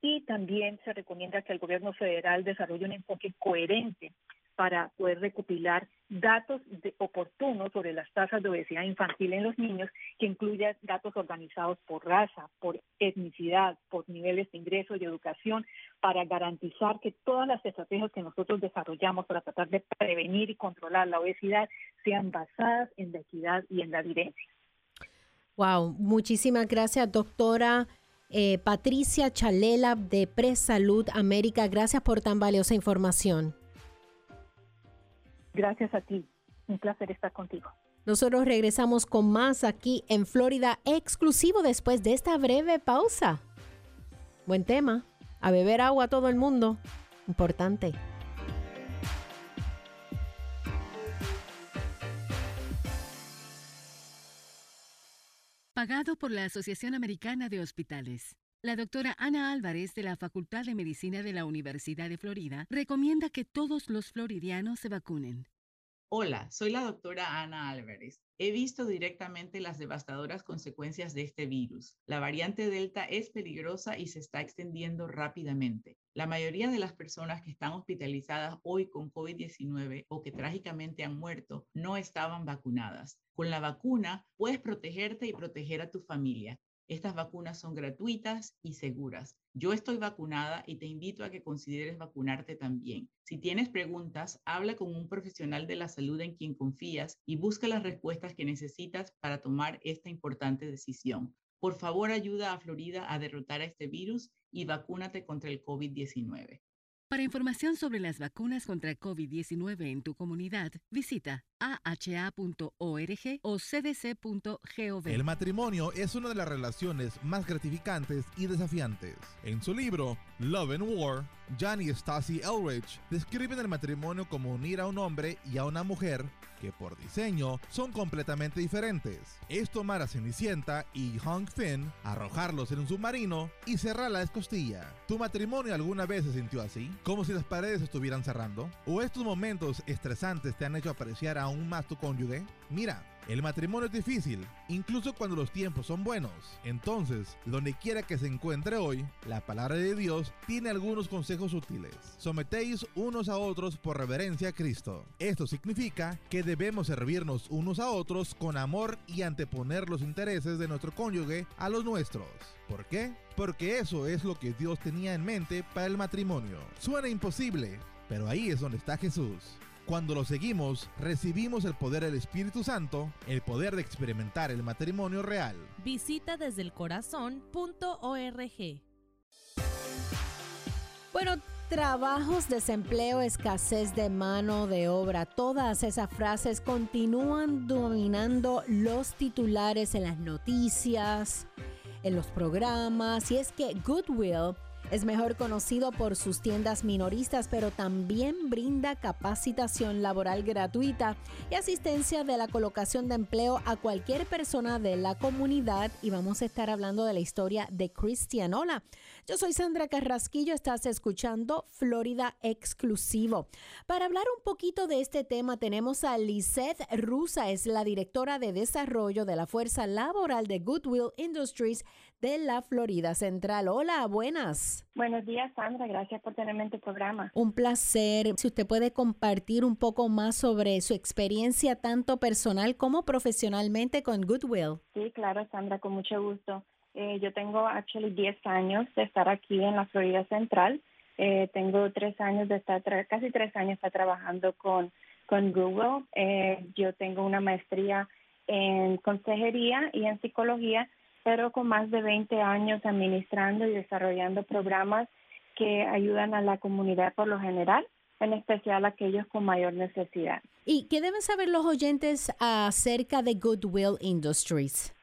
Y también se recomienda que el gobierno federal desarrolle un enfoque coherente para poder recopilar datos oportunos sobre las tasas de obesidad infantil en los niños, que incluya datos organizados por raza, por etnicidad, por niveles de ingreso y educación, para garantizar que todas las estrategias que nosotros desarrollamos para tratar de prevenir y controlar la obesidad sean basadas en la equidad y en la evidencia. Wow, muchísimas gracias, doctora. Eh, Patricia Chalela de Presalud América, gracias por tan valiosa información. Gracias a ti. Un placer estar contigo. Nosotros regresamos con más aquí en Florida, exclusivo después de esta breve pausa. Buen tema. A beber agua a todo el mundo. Importante. Pagado por la Asociación Americana de Hospitales. La doctora Ana Álvarez de la Facultad de Medicina de la Universidad de Florida recomienda que todos los floridianos se vacunen. Hola, soy la doctora Ana Álvarez. He visto directamente las devastadoras consecuencias de este virus. La variante Delta es peligrosa y se está extendiendo rápidamente. La mayoría de las personas que están hospitalizadas hoy con COVID-19 o que trágicamente han muerto no estaban vacunadas. Con la vacuna puedes protegerte y proteger a tu familia. Estas vacunas son gratuitas y seguras. Yo estoy vacunada y te invito a que consideres vacunarte también. Si tienes preguntas, habla con un profesional de la salud en quien confías y busca las respuestas que necesitas para tomar esta importante decisión. Por favor, ayuda a Florida a derrotar a este virus y vacúnate contra el COVID-19. Para información sobre las vacunas contra COVID-19 en tu comunidad, visita aha.org o cdc.gov. El matrimonio es una de las relaciones más gratificantes y desafiantes. En su libro, Love and War, Johnny y Stacy Elrich describen el matrimonio como unir a un hombre y a una mujer que por diseño son completamente diferentes. Es tomar a Cenicienta y Hong Finn, arrojarlos en un submarino y cerrar la escostilla. ¿Tu matrimonio alguna vez se sintió así? ¿Como si las paredes estuvieran cerrando? ¿O estos momentos estresantes te han hecho apreciar aún más tu cónyuge? Mira, El matrimonio es difícil, incluso cuando los tiempos son buenos. Entonces, donde quiera que se encuentre hoy, la palabra de Dios tiene algunos consejos útiles. Sometéis unos a otros por reverencia a Cristo. Esto significa que debemos servirnos unos a otros con amor y anteponer los intereses de nuestro cónyuge a los nuestros. ¿Por qué? Porque eso es lo que Dios tenía en mente para el matrimonio. Suena imposible, pero ahí es donde está Jesús. Cuando lo seguimos, recibimos el poder del Espíritu Santo, el poder de experimentar el matrimonio real. Visita desde el corazón.org. Bueno, trabajos, desempleo, escasez de mano de obra, todas esas frases continúan dominando los titulares en las noticias, en los programas, y es que Goodwill es mejor conocido por sus tiendas minoristas, pero también brinda capacitación laboral gratuita y asistencia de la colocación de empleo a cualquier persona de la comunidad. Y vamos a estar hablando de la historia de Christian. Hola, yo soy Sandra Carrasquillo, estás escuchando Florida Exclusivo. Para hablar un poquito de este tema tenemos a Lisette Rusa, es la directora de desarrollo de la Fuerza Laboral de Goodwill Industries de la Florida Central. Hola, buenas. Buenos días, Sandra. Gracias por tenerme en tu programa. Un placer. Si usted puede compartir un poco más sobre su experiencia tanto personal como profesionalmente con Goodwill. Sí, claro, Sandra, con mucho gusto. Eh, yo tengo actually 10 años de estar aquí en la Florida Central. Eh, tengo tres años de estar, casi tres años de estar trabajando con, con Google. Eh, yo tengo una maestría en consejería y en psicología pero con más de 20 años administrando y desarrollando programas que ayudan a la comunidad por lo general, en especial aquellos con mayor necesidad. ¿Y qué deben saber los oyentes acerca de Goodwill Industries?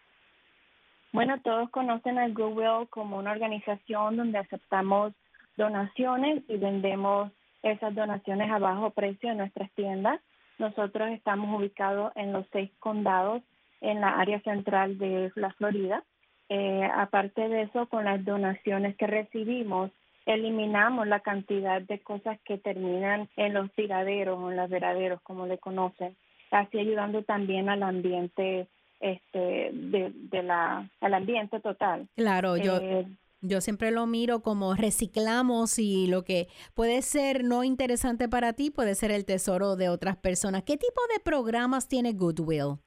Bueno, todos conocen a Goodwill como una organización donde aceptamos donaciones y vendemos esas donaciones a bajo precio en nuestras tiendas. Nosotros estamos ubicados en los seis condados en la área central de la Florida eh, aparte de eso, con las donaciones que recibimos, eliminamos la cantidad de cosas que terminan en los tiraderos o en los veraderos, como le conocen, así ayudando también al ambiente este de, la al ambiente total. Claro, yo eh, yo siempre lo miro como reciclamos y lo que puede ser no interesante para ti puede ser el tesoro de otras personas. ¿Qué tipo de programas tiene Goodwill?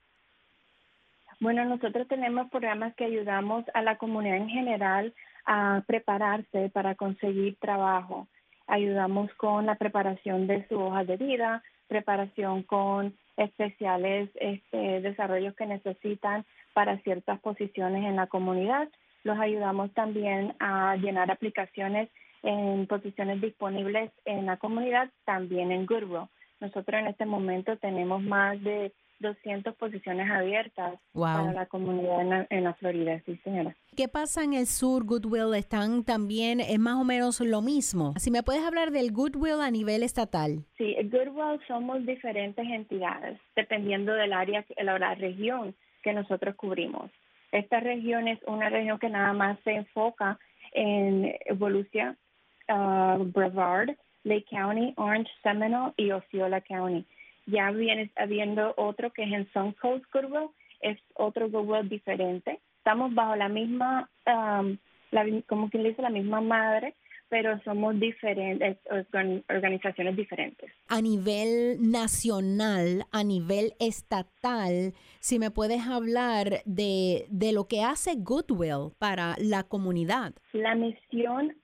Bueno, nosotros tenemos programas que ayudamos a la comunidad en general a prepararse para conseguir trabajo. Ayudamos con la preparación de su hoja de vida, preparación con especiales este, desarrollos que necesitan para ciertas posiciones en la comunidad. Los ayudamos también a llenar aplicaciones en posiciones disponibles en la comunidad, también en Goodwill. Nosotros en este momento tenemos más de 200 posiciones abiertas para la comunidad en la, Florida, sí señora. ¿Qué pasa en el sur, Goodwill? ¿Están también, es más o menos lo mismo? Si me puedes hablar del Goodwill a nivel estatal. Sí, Goodwill somos diferentes entidades, dependiendo del área, la región que nosotros cubrimos. Esta región es una región que nada más se enfoca en Volusia, uh, Brevard, Lake County, Orange, Seminole y Osceola County ya viene habiendo otro que es en Suncoast Goodwill, es otro Goodwill diferente. Estamos bajo la misma, um, como quien dice, la misma madre, pero somos diferentes, organizaciones diferentes. A nivel nacional, a nivel estatal, si me puedes hablar de, de lo que hace Goodwill para la comunidad. La misión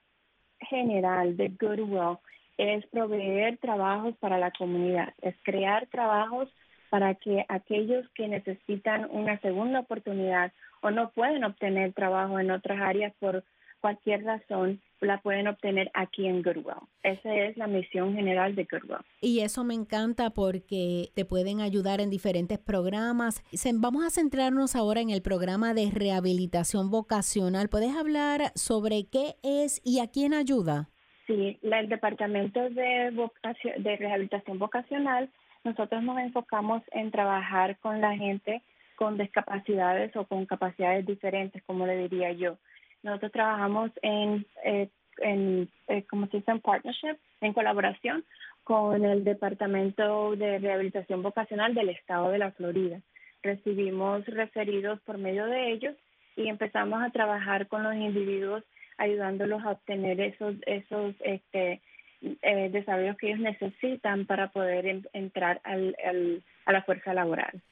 general de Goodwill es proveer trabajos para la comunidad, es crear trabajos para que aquellos que necesitan una segunda oportunidad o no pueden obtener trabajo en otras áreas por cualquier razón, la pueden obtener aquí en Goodwill. Esa es la misión general de Goodwill. Y eso me encanta porque te pueden ayudar en diferentes programas. Vamos a centrarnos ahora en el programa de rehabilitación vocacional. ¿Puedes hablar sobre qué es y a quién ayuda? Sí, el Departamento de, de Rehabilitación Vocacional, nosotros nos enfocamos en trabajar con la gente con discapacidades o con capacidades diferentes, como le diría yo. Nosotros trabajamos en, eh, en eh, como se dice, en partnership, en colaboración con el Departamento de Rehabilitación Vocacional del Estado de la Florida. recibimos referidos por medio de ellos y empezamos a trabajar con los individuos ayudándolos a obtener esos esos este eh, que ellos necesitan para poder entrar al, a la fuerza laboral.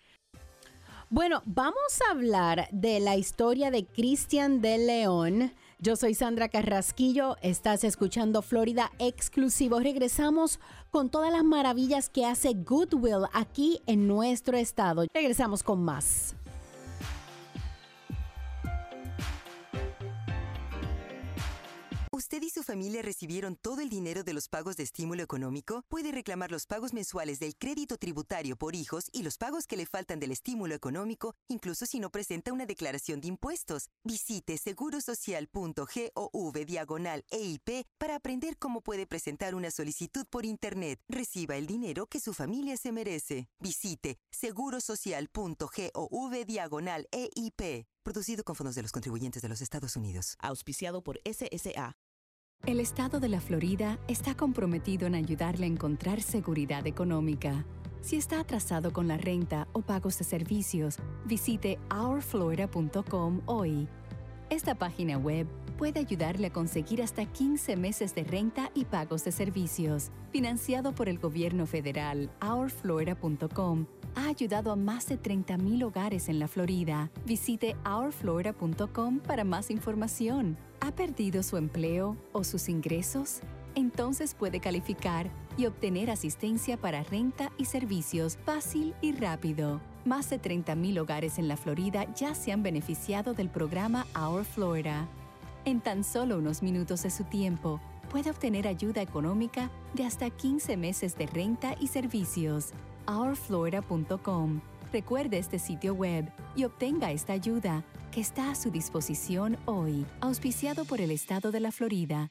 Bueno, vamos a hablar de la historia de Cristian de León. Yo soy Sandra Carrasquillo, estás escuchando Florida Exclusivo. Regresamos con todas las maravillas que hace Goodwill aquí en nuestro estado. Regresamos con más. ¿Usted y su familia recibieron todo el dinero de los pagos de estímulo económico? Puede reclamar los pagos mensuales del crédito tributario por hijos y los pagos que le faltan del estímulo económico, incluso si no presenta una declaración de impuestos. Visite segurosocial.gov diagonal EIP para aprender cómo puede presentar una solicitud por Internet. Reciba el dinero que su familia se merece. Visite segurosocial.gov diagonal EIP. Producido con fondos de los contribuyentes de los Estados Unidos. Auspiciado por SSA. El estado de la Florida está comprometido en ayudarle a encontrar seguridad económica. Si está atrasado con la renta o pagos de servicios, visite ourflorida.com hoy. Esta página web puede ayudarle a conseguir hasta 15 meses de renta y pagos de servicios. Financiado por el gobierno federal, ourflorida.com ha ayudado a más de 30.000 hogares en la Florida. Visite ourflorida.com para más información. ¿Ha perdido su empleo o sus ingresos? Entonces puede calificar y obtener asistencia para renta y servicios fácil y rápido. Más de 30.000 hogares en la Florida ya se han beneficiado del programa Our Florida. En tan solo unos minutos de su tiempo, puede obtener ayuda económica de hasta 15 meses de renta y servicios. OurFlorida.com. Recuerde este sitio web y obtenga esta ayuda que está a su disposición hoy, auspiciado por el estado de la Florida.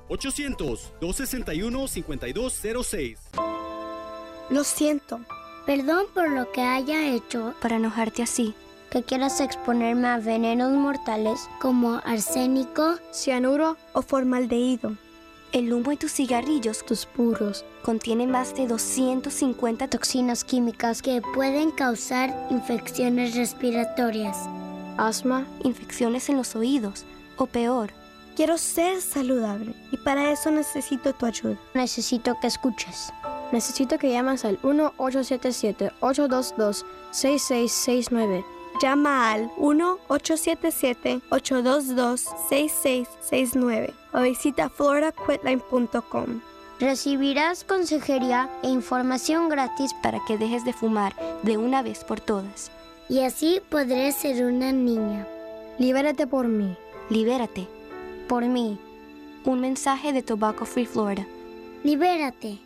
800-261-5206. Lo siento. Perdón por lo que haya hecho para enojarte así. Que quieras exponerme a venenos mortales como arsénico, cianuro o formaldehído. El humo de tus cigarrillos, tus puros, contienen más de 250 toxinas químicas que pueden causar infecciones respiratorias, asma, infecciones en los oídos o peor, Quiero ser saludable y para eso necesito tu ayuda. Necesito que escuches. Necesito que llames al 1-877-822-6669. Llama al 1-877-822-6669 o visita floridaquitline.com. Recibirás consejería e información gratis para que dejes de fumar de una vez por todas. Y así podré ser una niña. Libérate por mí. Libérate por mí. Un mensaje de Tobacco Free Florida. Libérate.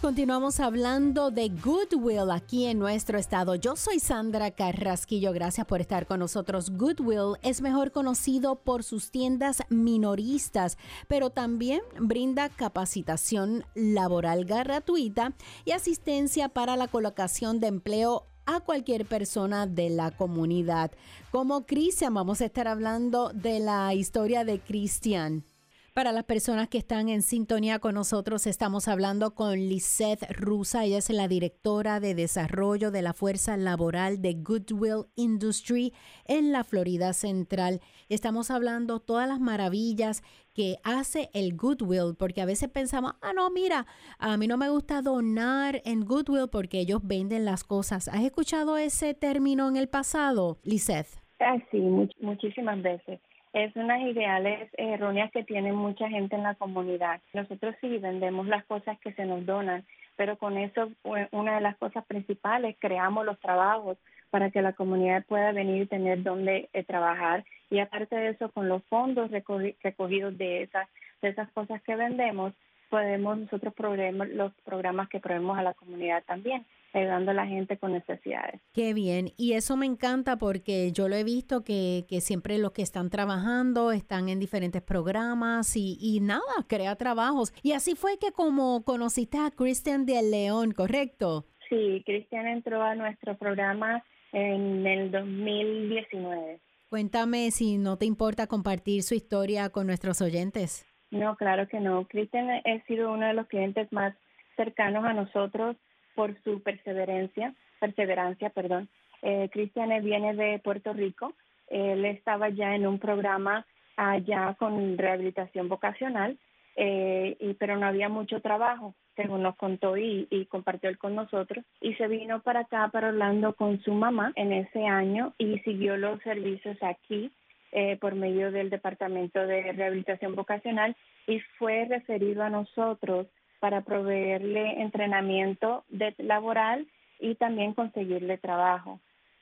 Continuamos hablando de Goodwill aquí en nuestro estado. Yo soy Sandra Carrasquillo, gracias por estar con nosotros. Goodwill es mejor conocido por sus tiendas minoristas, pero también brinda capacitación laboral gratuita y asistencia para la colocación de empleo a cualquier persona de la comunidad. Como Cristian, vamos a estar hablando de la historia de Cristian. Para las personas que están en sintonía con nosotros, estamos hablando con Lisette Rusa. Ella es la directora de desarrollo de la fuerza laboral de Goodwill Industry en la Florida Central. Estamos hablando todas las maravillas que hace el Goodwill, porque a veces pensamos, ah, no, mira, a mí no me gusta donar en Goodwill porque ellos venden las cosas. ¿Has escuchado ese término en el pasado, Lisette? Ah, sí, muchísimas veces es unas ideales erróneas que tiene mucha gente en la comunidad. Nosotros sí vendemos las cosas que se nos donan, pero con eso una de las cosas principales creamos los trabajos para que la comunidad pueda venir y tener donde eh, trabajar y aparte de eso con los fondos recogidos de esas de esas cosas que vendemos podemos nosotros programar los programas que proveemos a la comunidad también ayudando a la gente con necesidades. Qué bien, y eso me encanta porque yo lo he visto que, que siempre los que están trabajando están en diferentes programas y, y nada, crea trabajos. Y así fue que como conociste a Cristian de León, ¿correcto? Sí, Cristian entró a nuestro programa en el 2019. Cuéntame si no te importa compartir su historia con nuestros oyentes. No, claro que no. Cristian ha sido uno de los clientes más cercanos a nosotros por su perseverancia, perseverancia, perdón. Eh, Cristian viene de Puerto Rico. Él estaba ya en un programa allá con rehabilitación vocacional, eh, y, pero no había mucho trabajo según nos contó y, compartió él con nosotros, y se vino para acá, para Orlando, con su mamá en ese año y siguió los servicios aquí eh, por medio del Departamento de Rehabilitación Vocacional y fue referido a nosotros para proveerle entrenamiento de, laboral y también conseguirle trabajo.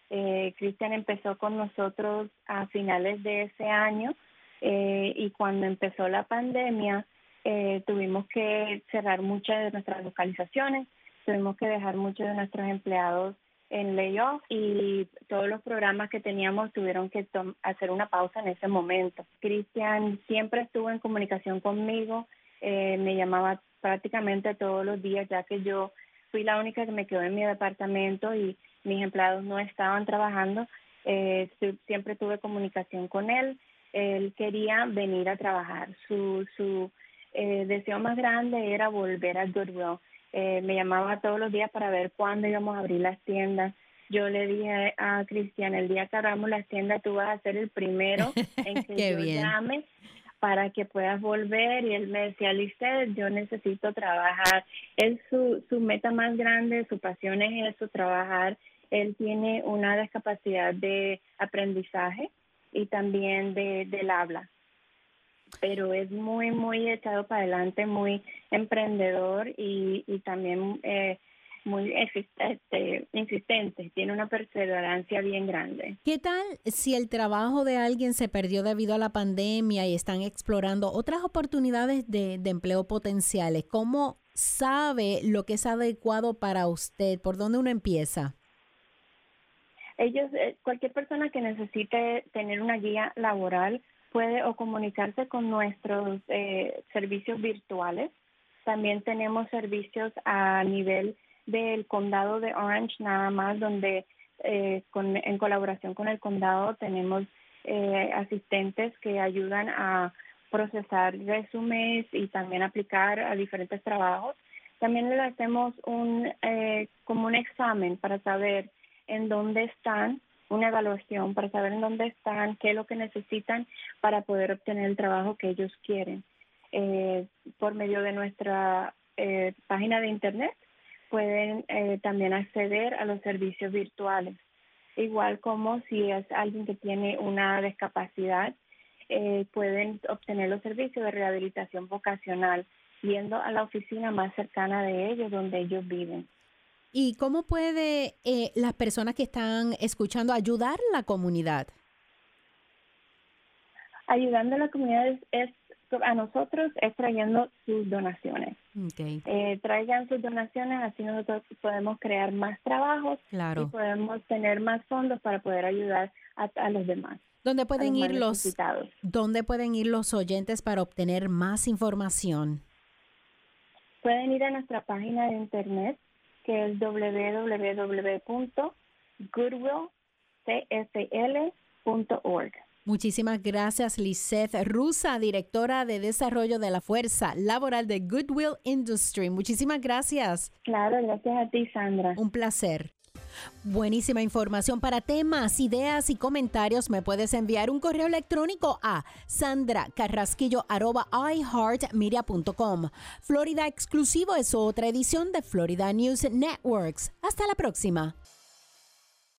Eh, Cristian empezó con nosotros a finales de ese año eh, y cuando empezó la pandemia, eh, tuvimos que cerrar muchas de nuestras localizaciones, tuvimos que dejar muchos de nuestros empleados en layoff y todos los programas que teníamos tuvieron que hacer una pausa en ese momento. Cristian siempre estuvo en comunicación conmigo, eh, me llamaba prácticamente todos los días ya que yo fui la única que me quedó en mi departamento y mis empleados no estaban trabajando. Eh, siempre tuve comunicación con él. Él quería venir a trabajar. Su, su eh, deseo más grande era volver a Goodwill. Eh, me llamaba todos los días para ver cuándo íbamos a abrir las tiendas. Yo le dije a Cristian, el día que abramos las tiendas, tú vas a ser el primero en que yo llame para que puedas volver. Y él me decía, Lisset, yo necesito trabajar. Él, su, su meta más grande, su pasión es eso, trabajar. Él tiene una discapacidad de aprendizaje y también de, del habla pero es muy, muy echado para adelante, muy emprendedor y, y también eh, muy este, insistente, tiene una perseverancia bien grande. ¿Qué tal si el trabajo de alguien se perdió debido a la pandemia y están explorando otras oportunidades de, de empleo potenciales? ¿Cómo sabe lo que es adecuado para usted? ¿Por dónde uno empieza? Ellos, eh, cualquier persona que necesite tener una guía laboral, puede o comunicarse con nuestros eh, servicios virtuales. También tenemos servicios a nivel del condado de Orange, nada más, donde eh, con, en colaboración con el condado tenemos eh, asistentes que ayudan a procesar resúmenes y también aplicar a diferentes trabajos. También le hacemos un como un examen para saber en dónde están una evaluación para saber en dónde están, qué es lo que necesitan para poder obtener el trabajo que ellos quieren. Eh, por medio de nuestra eh, página de internet pueden eh, también acceder a los servicios virtuales, igual como si es alguien que tiene una discapacidad, pueden obtener los servicios de rehabilitación vocacional yendo a la oficina más cercana de ellos donde ellos viven. ¿Y cómo puede eh, las personas que están escuchando ayudar a la comunidad? Ayudando a la comunidad es, a nosotros es trayendo sus donaciones. Eh, traigan sus donaciones, así nosotros podemos crear más trabajos y podemos tener más fondos para poder ayudar a, los demás. ¿Dónde pueden ir los ¿Dónde pueden ir los oyentes para obtener más información? Pueden ir a nuestra página de internet que es www.goodwillcsl.org. Muchísimas gracias, Lisette Rusa, directora de Desarrollo de la Fuerza Laboral de Goodwill Industry. Muchísimas gracias. Claro, gracias a ti, Sandra. Un placer. Buenísima información para temas, ideas y comentarios. Me puedes enviar un correo electrónico a sandracarrasquillo.iheartmedia.com. Florida Exclusivo es otra edición de Florida News Networks. Hasta la próxima.